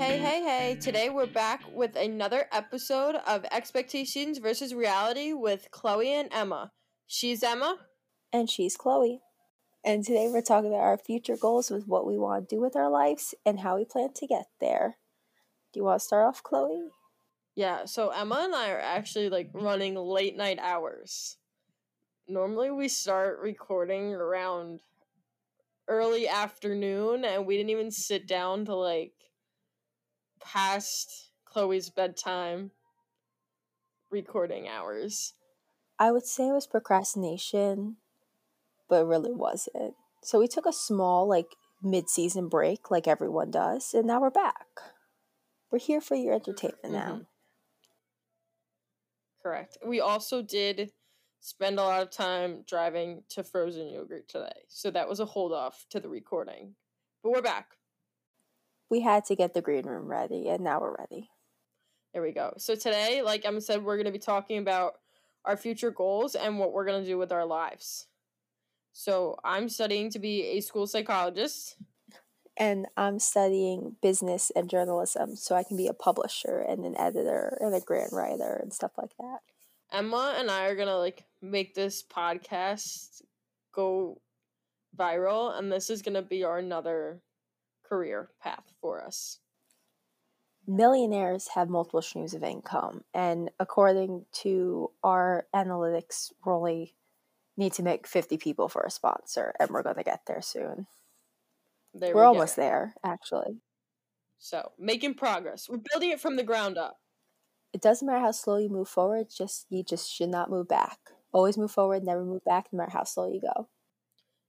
hey, hey, hey. Today we're back with another episode of Expectations versus Reality with Chloe and Emma. She's Emma. And she's Chloe. And today we're talking about our future goals with what we want to do with our lives and how we plan to get there. Do you want to start off, Chloe? Yeah, so Emma and I are actually like running late night hours. Normally we start recording around early afternoon and we didn't even sit down to like past Chloe's bedtime recording hours. I would say it was procrastination, but it really wasn't. So we took a small, like, mid season break, like everyone does, and now we're back. We're here for your entertainment now. Mhm. Correct. We also did spend a lot of time driving to frozen yogurt today. So that was a hold off to the recording. But we're back. We had to get the green room ready, and now we're ready. There we go. So today, like Emma said, we're going to be talking about our future goals and what we're going to do with our lives. So I'm studying to be a school psychologist. And I'm studying business and journalism, so I can be a publisher and an editor and a grant writer and stuff like that. Emma and I are going to like make this podcast go viral and this is going to be our another career path for us. millionaires have multiple streams of income and according to our analytics we only need to make 50 people for a sponsor and we're going to get there soon There we're we almost go. there actually So, making progress. We're building it from the ground up. it doesn't matter how slow you move forward just you just should not move back always move forward never move back no matter how slow you go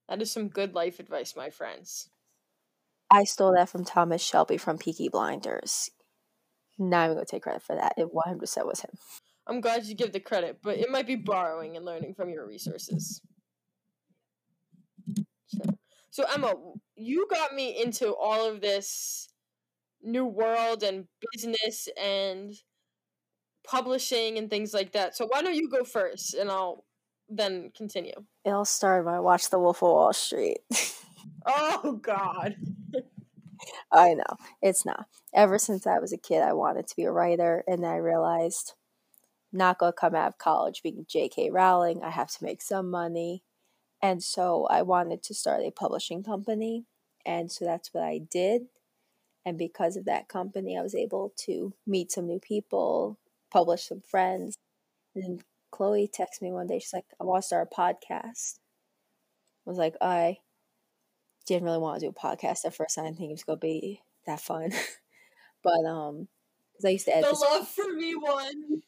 That is some good life advice, my friends. I stole that from thomas shelby from peaky blinders not even going to take credit for that it 100% was him I'm glad you give the credit, but it might be borrowing and learning from your resources. So, so Emma, you got me into all of this new world and business and publishing and things like that. So why don't you go first and I'll then continue. it all started when i watched the wolf of wall street Oh god. I know. It's not. Ever since I was a kid, I wanted to be a writer, and I realized not going to come out of college being J.K. Rowling. I have to make some money. And so I wanted to start a publishing company. And so that's what I did. And because of that company, I was able to meet some new people, publish some friends. And then Chloe texted me one day. She's like, I want to start a podcast. I was like, I didn't really want to do a podcast at first. I didn't think it was gonna be that fun, but um, because I used to edit. The love for me one.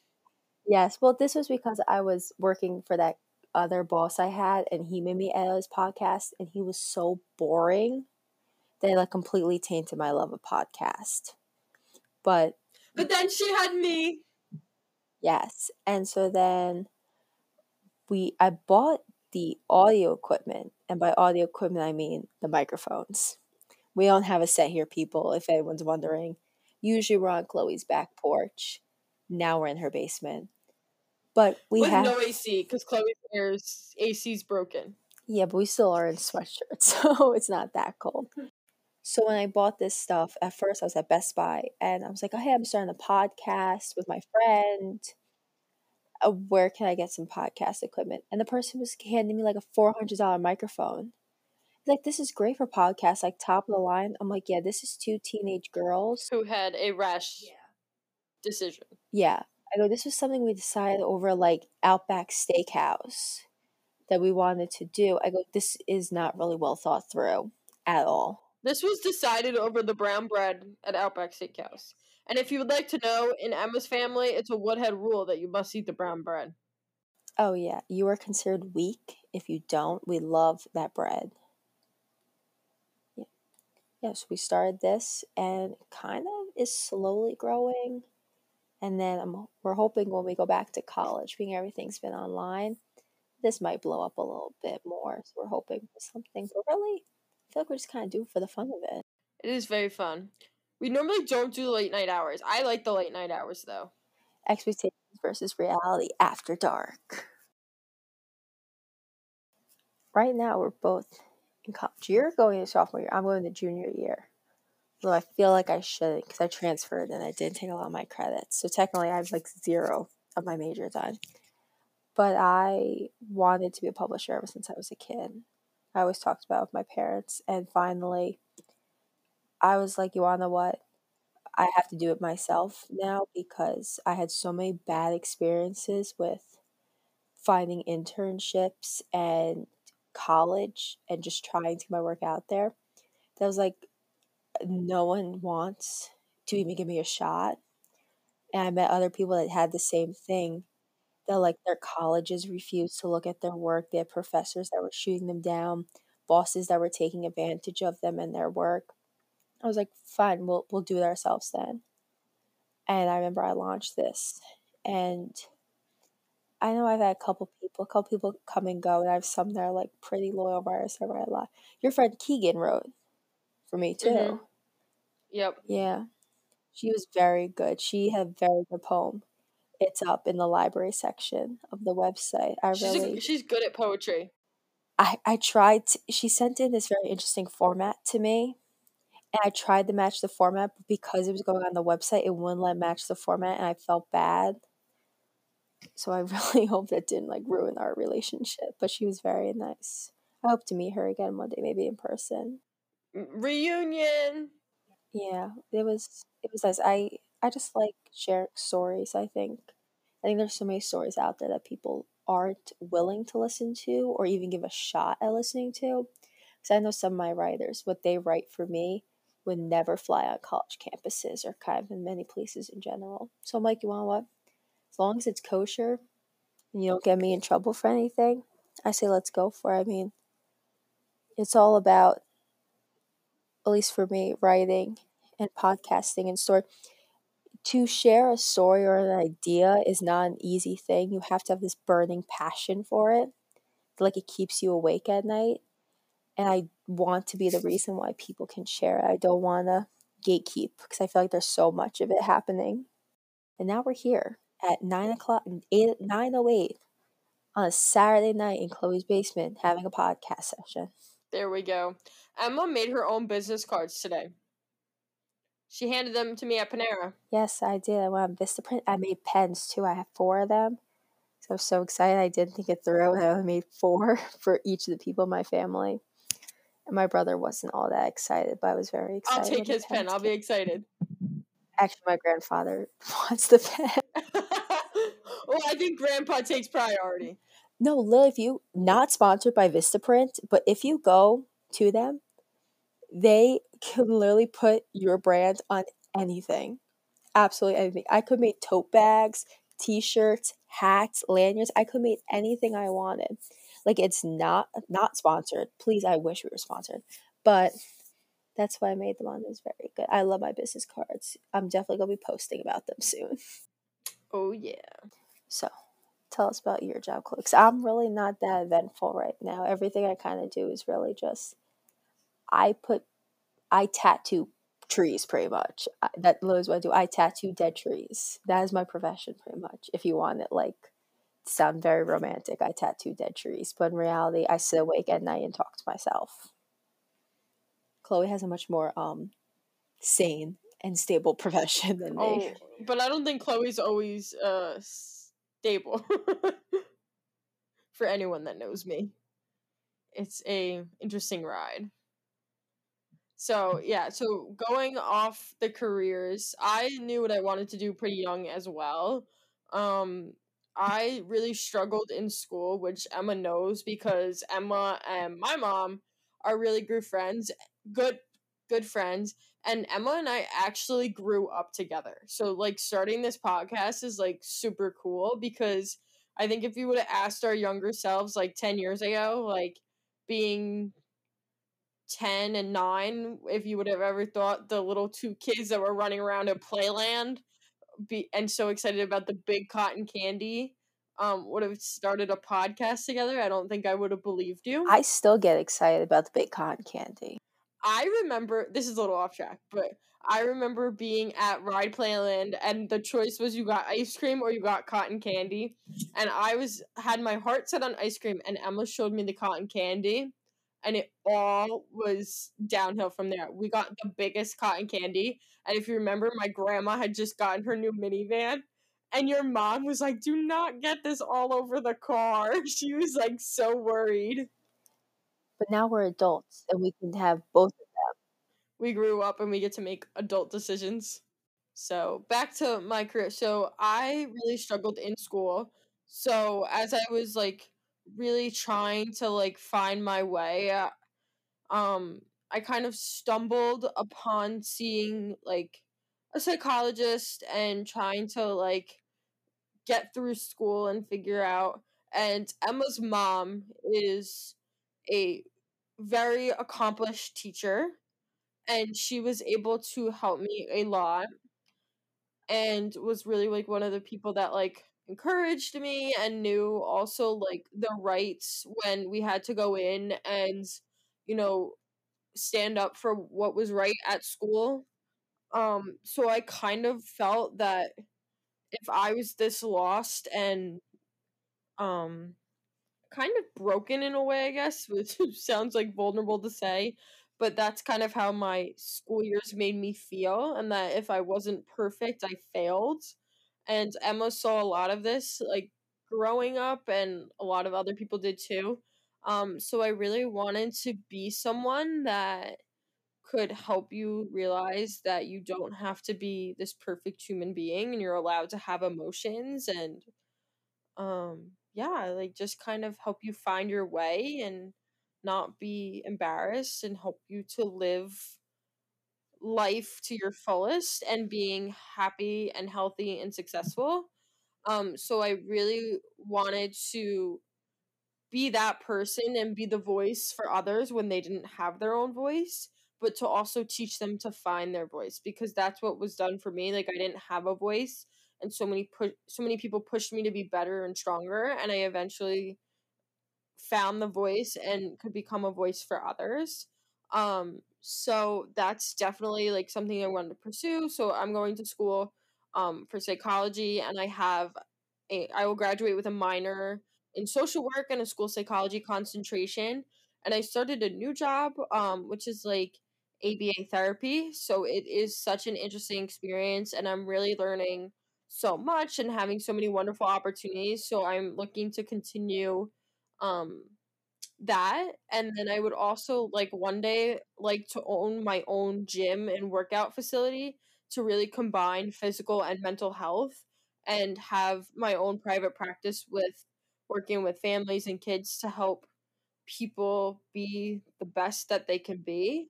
yes, well, this was because I was working for that other boss I had, and he made me edit his podcast, and he was so boring that it like completely tainted my love of podcast. But But then she had me. yes, and so then we I bought the audio equipment, and by audio equipment I mean the microphones. We don't have a set here, people, if anyone's wondering. Usually we're on Chloe's back porch. Now we're in her basement. But we with have no AC because Chloe's hair's AC's broken. Yeah, but we still are in sweatshirts, so it's not that cold. Hmm. So when I bought this stuff, at first I was at Best Buy and I was like, oh, hey, I'm starting a podcast with my friend. Uh, where can I get some podcast equipment? And the person was handing me like a $400 microphone. He's like, this is great for podcasts, like top of the line. I'm like, yeah, this is two teenage girls. Who had a rash yeah. decision. Yeah. I go, this was something we decided over like Outback Steakhouse that we wanted to do. I go, this is not really well thought through at all. This was decided over the brown bread at Outback Steakhouse. And if you would like to know, in Emma's family, it's a Woodhead rule that you must eat the brown bread. Oh, yeah. You are considered weak if you don't. We love that bread. Yeah. Yes, we started this and kind of is slowly growing. And then I'm, we're hoping when we go back to college, being everything's been online, this might blow up a little bit more. So we're hoping for something. But really, I feel like we're just kind of doing it for the fun of it. It is very fun. We normally don't do late night hours. I like the late night hours though. Expectations versus reality after dark. Right now, we're both in college. You're going to sophomore year. I'm going to junior year. Though I feel like I shouldn't because I transferred and I didn't take a lot of my credits. So technically, I have like zero of my major done. But I wanted to be a publisher ever since I was a kid. I always talked about it with my parents, and finally, I was like, "You know what? I have to do it myself now because I had so many bad experiences with finding internships and college and just trying to get my work out there. That was like no one wants to even give me a shot. And I met other people that had the same thing. That like their colleges refused to look at their work. They had professors that were shooting them down, bosses that were taking advantage of them and their work. I was like, fine, we'll we'll do it ourselves then. And I remember I launched this and I know I've had a couple people, a couple people come and go, and I have some that are like pretty loyal writers that write a lot. Your friend Keegan wrote for me too. Mhm. Yep. Yeah. She was very good. She had a very good poem. It's up in the library section of the website. I She's really a, she's good at poetry. I, I tried to, she sent in this very interesting format to me. And I tried to match the format, but because it was going on the website, it wouldn't let match the format and I felt bad. So I really hope that didn't like ruin our relationship. But she was very nice. I hope to meet her again one day, maybe in person. Reunion. Yeah, it was it was nice. I I just like sharing stories. I think I think there's so many stories out there that people aren't willing to listen to or even give a shot at listening to. Because I know some of my writers, what they write for me would never fly on college campuses or kind of in many places in general. So I'm like, you want what? As long as it's kosher and you don't get me in trouble for anything, I say let's go for it. I mean, it's all about at least for me, writing and podcasting and story. To share a story or an idea is not an easy thing. You have to have this burning passion for it. Like it keeps you awake at night. And I want to be the reason why people can share it. I don't want to gatekeep because I feel like there's so much of it happening. And now we're here at 9 o'clock, 8, 9.08 on a Saturday night in Chloe's basement having a podcast session. There we go. Emma made her own business cards today. She handed them to me at Panera. Yes, I did. I went on Vistaprint. I made pens too. I have four of them. So I was so excited. I didn't think it through. I only made four for each of the people in my family. And my brother wasn't all that excited, but I was very excited. I'll take his pen. I'll be excited. Actually, my grandfather wants the pen. well, oh, I think Grandpa takes priority. No, Lil, if you not sponsored by Vistaprint, but if you go to them, they can literally put your brand on anything. Absolutely anything. I could make tote bags, t-shirts, hats, lanyards. I could make anything I wanted. Like it's not not sponsored. Please, I wish we were sponsored. But that's why I made them on. Was very good. I love my business cards. I'm definitely gonna be posting about them soon. Oh yeah. So tell us about your job, Chloe. 'Cause I'm really not that eventful right now. Everything I kind of do is really just I put I tattoo trees pretty much. I, that is what I do. I tattoo dead trees. That is my profession pretty much. If you want it like sound very romantic, I tattoo dead trees. But in reality, I sit awake at night and talk to myself. Chloe has a much more um sane and stable profession than Oh, me. but I don't think Chloe's always uh stable. For anyone that knows me, it's a interesting ride. So yeah, so going off the careers, I knew what I wanted to do pretty young as well. Um, I really struggled in school, which Emma knows because Emma and my mom are really good friends, good good friends, and Emma and I actually grew up together. So like starting this podcast is like super cool because I think if you would have asked our younger selves like 10 years ago, like being 10 and 9 if you would have ever thought the little two kids that were running around at playland be and so excited about the big cotton candy um would have started a podcast together i don't think i would have believed you I still get excited about the big cotton candy. I remember this is a little off track, but I remember being at Rye Playland and the choice was you got ice cream or you got cotton candy. And I was had my heart set on ice cream and Emma showed me the cotton candy and it all was downhill from there. We got the biggest cotton candy, and if you remember, my grandma had just gotten her new minivan, and your mom was like, "Do not get this all over the car." She was like so worried. But now we're adults, and we can have both of them. We grew up, and we get to make adult decisions. So back to my career. So I really struggled in school. So as I was like really trying to like find my way, uh, um, I kind of stumbled upon seeing like a psychologist and trying to like get through school and figure out. And Emma's mom is a very accomplished teacher, and she was able to help me a lot and was really like one of the people that like encouraged me and knew also like the rights when we had to go in and you know stand up for what was right at school. Um so i kind of felt that if i was this lost and um kind of broken in a way i guess which sounds like vulnerable to say but that's kind of how my school years made me feel and that if i wasn't perfect i failed and emma saw a lot of this like growing up and a lot of other people did too um so i really wanted to be someone that could help you realize that you don't have to be this perfect human being and you're allowed to have emotions and um yeah like just kind of help you find your way and not be embarrassed and help you to live life to your fullest and being happy and healthy and successful. Um, so I really wanted to be that person and be the voice for others when they didn't have their own voice, but to also teach them to find their voice because that's what was done for me. Like I didn't have a voice and so many pu- so many people pushed me to be better and stronger and I eventually found the voice and could become a voice for others. Um, so that's definitely like something I wanted to pursue. So I'm going to school um, for psychology, and I have a I will graduate with a minor in social work and a school psychology concentration. And I started a new job, um, which is like ABA therapy. So it is such an interesting experience, and I'm really learning so much and having so many wonderful opportunities. So I'm looking to continue um that and then I would also like one day like to own my own gym and workout facility to really combine physical and mental health and have my own private practice with working with families and kids to help people be the best that they can be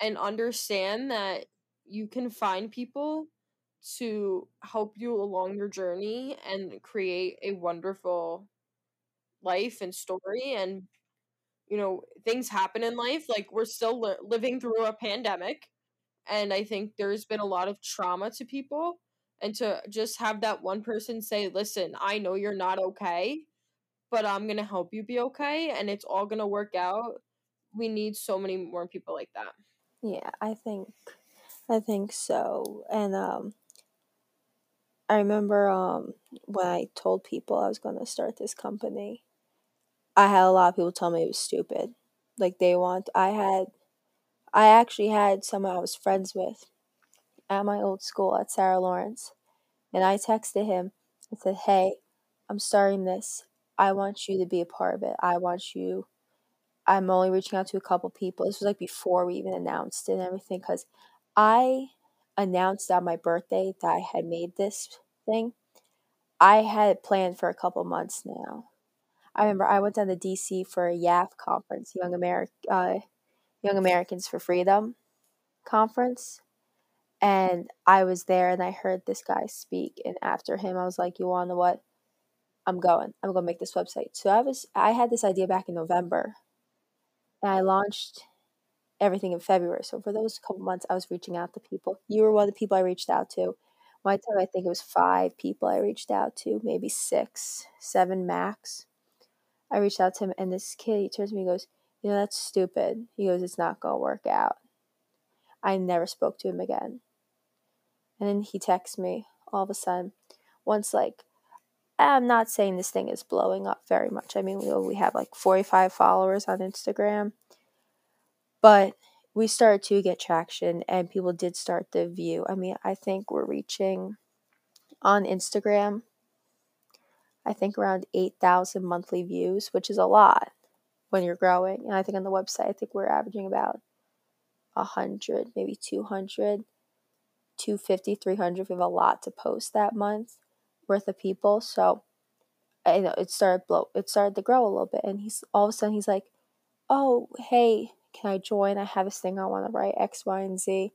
and understand that you can find people to help you along your journey and create a wonderful life and story and you know things happen in life like we're still li- living through a pandemic and i think there's been a lot of trauma to people and to just have that one person say listen i know you're not okay but i'm going to help you be okay and it's all going to work out. We need so many more people like that. Yeah i think i think so and um i remember um when i told people i was going to start this company I had a lot of people tell me it was stupid. Like they want I had I actually had someone I was friends with at my old school at Sarah Lawrence. And I texted him and said, Hey, I'm starting this. I want you to be a part of it. I want you I'm only reaching out to a couple people. This was like before we even announced it and everything because I announced on my birthday that I had made this thing. I had planned for a couple months now. I remember I went down to DC for a YAF conference, Young Americ uh, Young Americans for Freedom conference, and I was there and I heard this guy speak, and after him, I was like, "You want to what? I'm going. I'm to make this website." So I was I had this idea back in November, and I launched everything in February. So for those couple months, I was reaching out to people. You were one of the people I reached out to. My time, I think it was five people I reached out to, maybe six, seven max I reached out to him, and this kid, he turns to me and goes, You know, that's stupid. He goes, It's not going to work out. I never spoke to him again. And then he texts me all of a sudden. Once, like, I'm not saying this thing is blowing up very much. I mean, we, we have like 45 followers on Instagram. But we started to get traction and people did start to view. I mean, I think we're reaching on Instagram, I think around 8,000 monthly views, which is a lot when you're growing. And I think on the website, I think we're averaging about 100, maybe 200, 250, 300. We have a lot to post that month worth of people. So I know it started blow it started to grow a little bit and he's all of a sudden he's like, Oh, hey, can I join? I have this thing I want to write X, Y, and Z.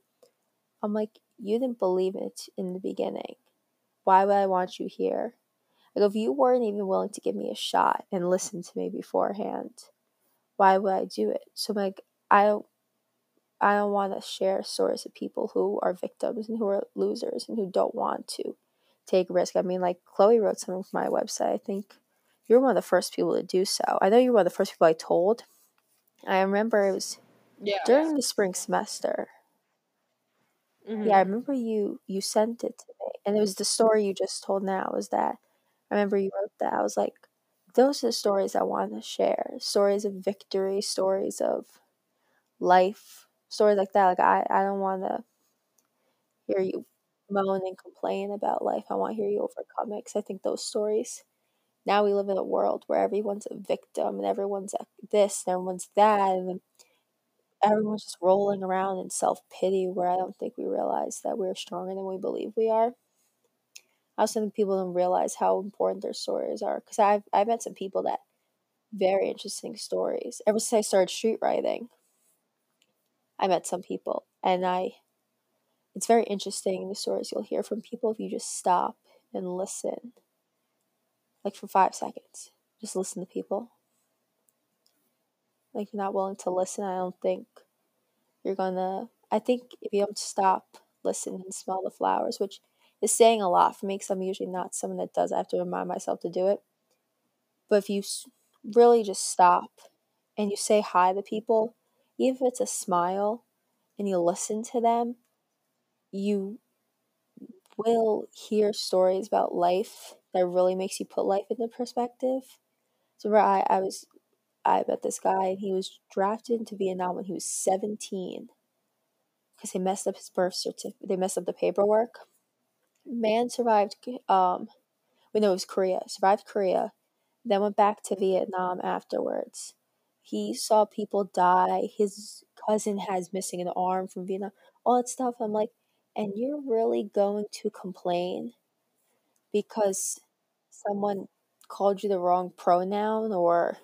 I'm like, you didn't believe it in the beginning. Why would I want you here? Like, if you weren't even willing to give me a shot and listen to me beforehand, why would I do it? So, like, I don't, I don't want to share stories of people who are victims and who are losers and who don't want to take risk. I mean, like, Chloe wrote something for my website. I think you're one of the first people to do so. I know you're one of the first people I told. I remember it was Yeah. during the spring semester. Mhm. Yeah, I remember you you sent it to me, and it was the story you just told now. Was that I remember you wrote that. I was like, those are the stories I want to share. Stories of victory, stories of life, stories like that. Like I I don't want to hear you moan and complain about life. I want to hear you overcome it because I think those stories. Now we live in a world where everyone's a victim and everyone's this and everyone's that, and everyone's just rolling around in self pity where I don't think we realize that we're stronger than we believe we are. I also think people don't realize how important their stories are because I've I've met some people that very interesting stories. Ever since I started street writing, I met some people and I it's very interesting the stories you'll hear from people if you just stop and listen. Like for five seconds. Just listen to people. Like you're not willing to listen, I don't think you're gonna I think if you don't stop, listen and smell the flowers, which is saying a lot for me because I'm usually not someone that does. I have to remind myself to do it. But if you really just stop and you say hi to people, even if it's a smile, and you listen to them, you will hear stories about life that really makes you put life into perspective. So I, I was I met this guy and he was drafted into Vietnam when he was 17 because they messed up his birth certificate. They messed up the paperwork. Man survived, um, we know it was Korea, survived Korea, then went back to Vietnam afterwards. He saw people die. His cousin has missing an arm from Vietnam, all that stuff. I'm like, and you're really going to complain because someone called you the wrong pronoun or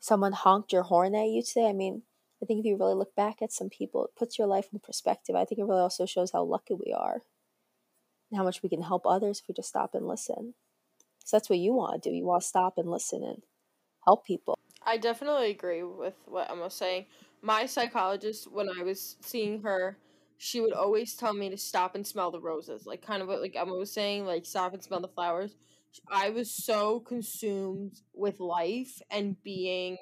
someone honked your horn at you today? I mean, I think if you really look back at some people, it puts your life in perspective. I think it really also shows how lucky we are how much we can help others if we just stop and listen. So that's what you want to do. You want to stop and listen and help people. I definitely agree with what Emma's saying. My psychologist, when I was seeing her, she would always tell me to stop and smell the roses, like kind of what like Emma was saying, like stop and smell the flowers. I was so consumed with life and being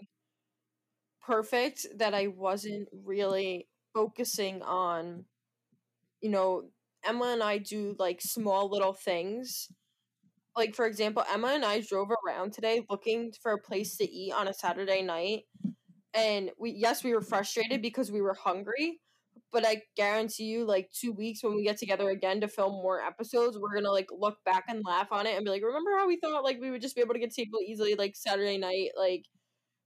perfect that I wasn't really focusing on, you know, Emma and I do like small little things. Like, for example, Emma and I drove around today looking for a place to eat on a Saturday night. And we, yes, we were frustrated because we were hungry, but I guarantee you, like, two weeks when we get together again to film more episodes, we're gonna, like, look back and laugh on it and be like, remember how we thought, like, we would just be able to get table easily, like, Saturday night, like,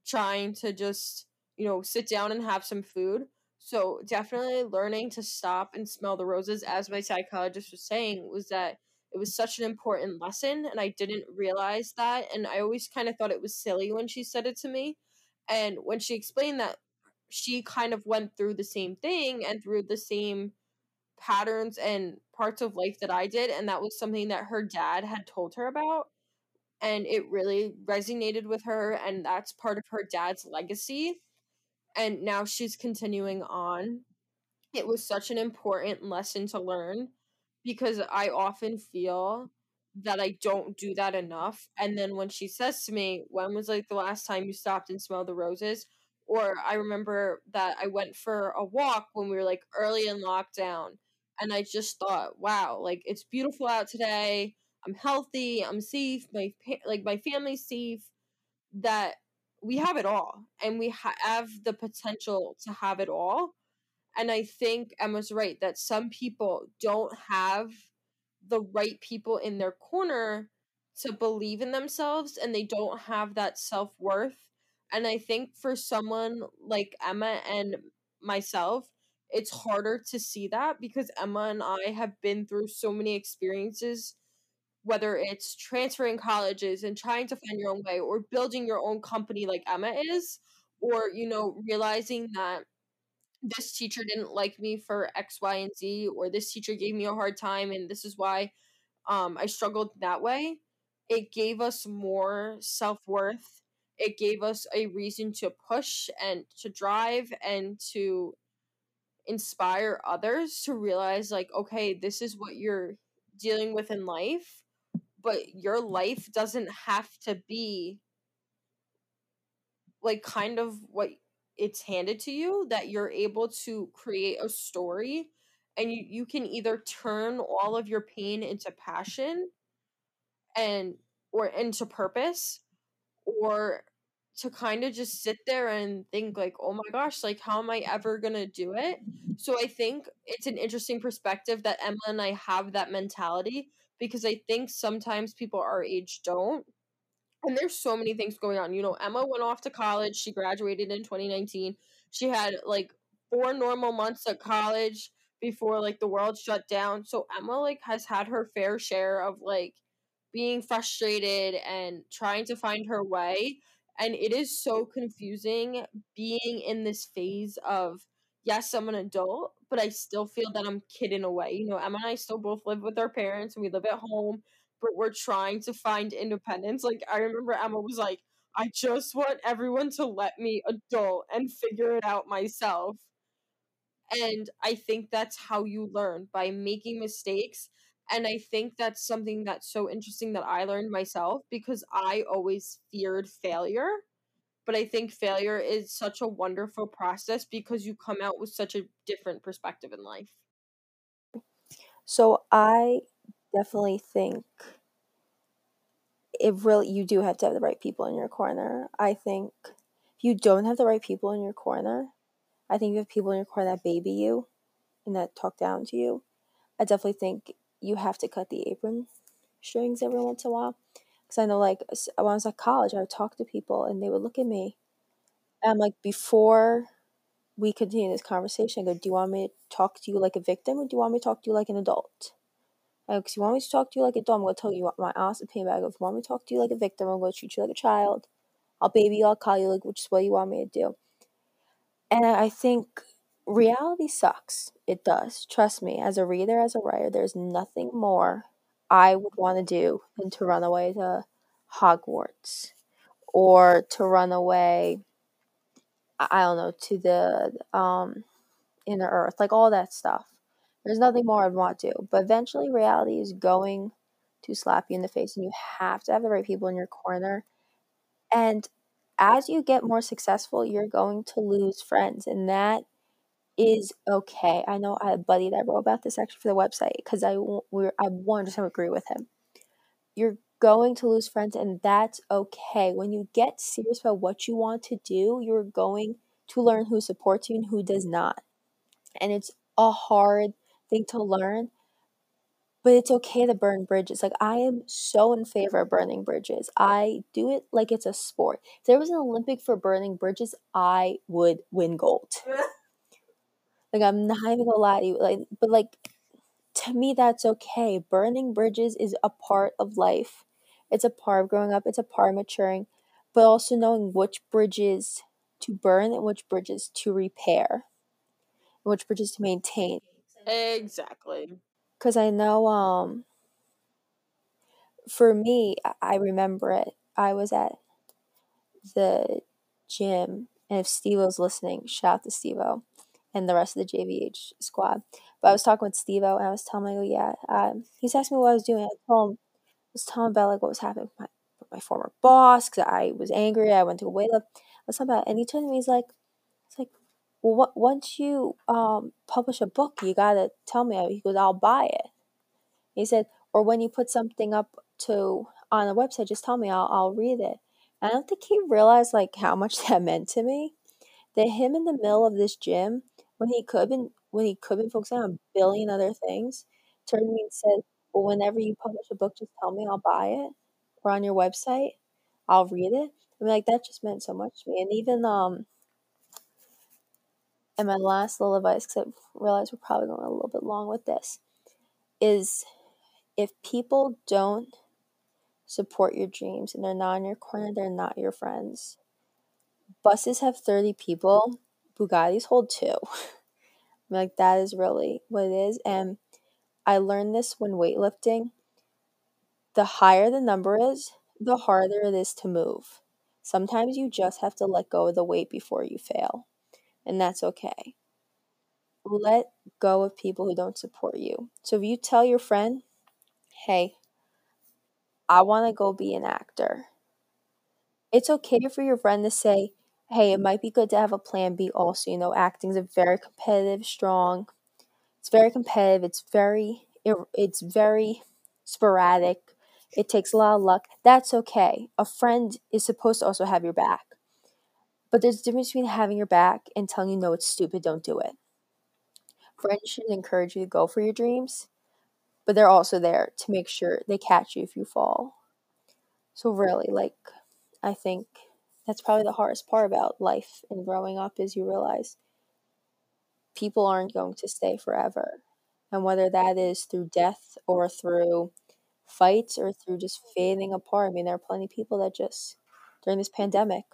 trying to just, you know, sit down and have some food. So definitely learning to stop and smell the roses, as my psychologist was saying, was that it was such an important lesson and I didn't realize that. And I always kind of thought it was silly when she said it to me. And when she explained that she kind of went through the same thing and through the same patterns and parts of life that I did, and that was something that her dad had told her about and it really resonated with her and that's part of her dad's legacy and now she's continuing on. It was such an important lesson to learn because i often feel that i don't do that enough. And then when she says to me when was like the last time you stopped and smelled the roses? Or i remember that i went for a walk when we were like early in lockdown and i just thought wow like it's beautiful out today. I'm healthy, I'm safe, my like my family's safe. That we have it all and we ha- have the potential to have it all. And I think Emma's right that some people don't have the right people in their corner to believe in themselves and they don't have that self worth. And I think for someone like Emma and myself, it's harder to see that because Emma and I have been through so many experiences, whether it's transferring colleges and trying to find your own way, or building your own company like Emma is, or, you know, realizing that this teacher didn't like me for X, Y, and Z, or this teacher gave me a hard time and this is why um, I struggled that way. It gave us more self worth. It gave us a reason to push and to drive and to inspire others to realize, like, okay, this is what you're dealing with in life, but your life doesn't have to be like kind of what it's handed to you that you're able to create a story and you, you can either turn all of your pain into passion and or into purpose or to kind of just sit there and think like oh my gosh like how am i ever going to do it? So i think it's an interesting perspective that emma and i have that mentality because i think sometimes people our age don't and there's so many things going on. You know, Emma went off to college. She graduated in 2019. She had like four normal months at college before like the world shut down. So Emma like has had her fair share of like being frustrated and trying to find her way. And it is so confusing being in this phase of yes, I'm an adult, but I still feel that I'm kid in a way. You know, Emma and I still both live with our parents and we live at home but we're trying to find independence. Like I remember Emma was like, I just want everyone to let me adult and figure it out myself. And I think that's how you learn by making mistakes. And I think that's something that's so interesting that I learned myself because I always feared failure. But I think failure is such a wonderful process because you come out with such a different perspective in life. So I definitely think it really you do have to have the right people in your corner. I think if you don't have the right people in your corner, I think you have people in your corner that baby you and that talk down to you. I definitely think you have to cut the apron strings every once in a while. Because I know, like, when I was at college, I would talk to people and they would look at me. And like, before we continue this conversation, I go, Do you want me to talk to you like a victim or do you want me to talk to you like an adult? Because you want me to talk to you like a dog, I'm going to tell you my honest opinion about it. If you want me to talk to you like a victim, I'm going to treat you like a child. I'll baby you, I'll call you, like, which is what you want me to do. And I think reality sucks. It does. Trust me, as a reader, as a writer, there's nothing more I would want to do than to run away to Hogwarts or to run away, I don't know, to the um, inner earth, like all that stuff. There's nothing more I'd want to. But eventually, reality is going to slap you in the face, and you have to have the right people in your corner. And as you get more successful, you're going to lose friends, and that is okay. I know I had a buddy that wrote about this actually for the website because I we I 100% agree with him. You're going to lose friends, and that's okay. When you get serious about what you want to do, you're going to learn who supports you and who does not. And it's a hard thing to learn. But it's okay to burn bridges. Like, I am so in favor of burning bridges. I do it like it's a sport. If there was an Olympic for burning bridges, I would win gold. like, I'm not even gonna lie to you. Like, but like, to me, that's okay. Burning bridges is a part of life. It's a part of growing up. It's a part of maturing, but also knowing which bridges to burn and which bridges to repair, and which bridges to maintain. Exactly. Because I know, um, for me, I remember it. I was at the gym, and if Steve was listening, shout out to Steve and the rest of the JVH squad. But I was talking with Steve and I was telling him, oh, yeah, um, he's asking me what I was doing. I told him, I was telling him about like what was happening with my, with my former boss because I was angry. I went to a weight up. I was talking about, and he turned to me, he's like, it's like, well, what, once you um, publish a book, you gotta tell me. He goes, I'll buy it. He said, or when you put something up to on a website, just tell me. I'll I'll read it. I don't think he realized like how much that meant to me. That him in the middle of this gym, when he could have been when he could have been focusing on a billion other things, turned to me and said, Well, whenever you publish a book, just tell me I'll buy it. Or on your website, I'll read it. I mean like that just meant so much to me. And even um and my last little advice, because I realize we're probably going a little bit long with this, is if people don't support your dreams and they're not in your corner, they're not your friends. Buses have 30 people, Bugattis hold two. like, that is really what it is. And I learned this when weightlifting. The higher the number is, the harder it is to move. Sometimes you just have to let go of the weight before you fail and that's okay. Let go of people who don't support you. So if you tell your friend, hey, I want to go be an actor, it's okay for your friend to say, hey, it might be good to have a plan B also. You know, acting is a very competitive, strong, it's very competitive, it's very, it's very sporadic. It takes a lot of luck. That's okay. A friend is supposed to also have your back. But there's a difference between having your back and telling you no, it's stupid, don't do it. Friends should encourage you to go for your dreams, but they're also there to make sure they catch you if you fall. So really, like I think that's probably the hardest part about life and growing up is you realize people aren't going to stay forever. And whether that is through death or through fights or through just fading apart. I mean, there are plenty of people that just during this pandemic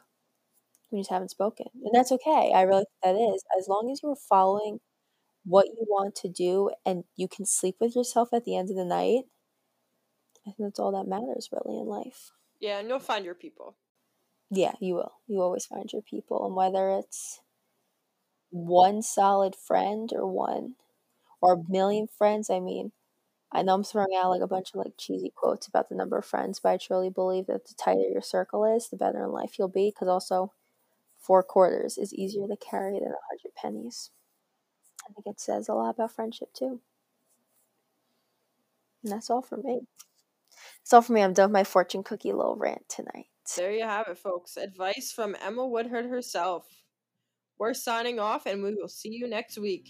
we just haven't spoken. And that's okay. I really think that is. As long as you're following what you want to do and you can sleep with yourself at the end of the night, I think that's all that matters really in life. Yeah, and you'll find your people. Yeah, you will. You always find your people. And whether it's one solid friend or one or a million friends, I mean, I know I'm throwing out like a bunch of like cheesy quotes about the number of friends, but I truly believe that the tighter your circle is, the better in life you'll be. Because also, four quarters is easier to carry than a hundred pennies. I think it says a lot about friendship too. And that's all for me. That's all for me. I'm done with my fortune cookie little rant tonight. There you have it, folks. Advice from Emma Woodard herself. We're signing off and we will see you next week.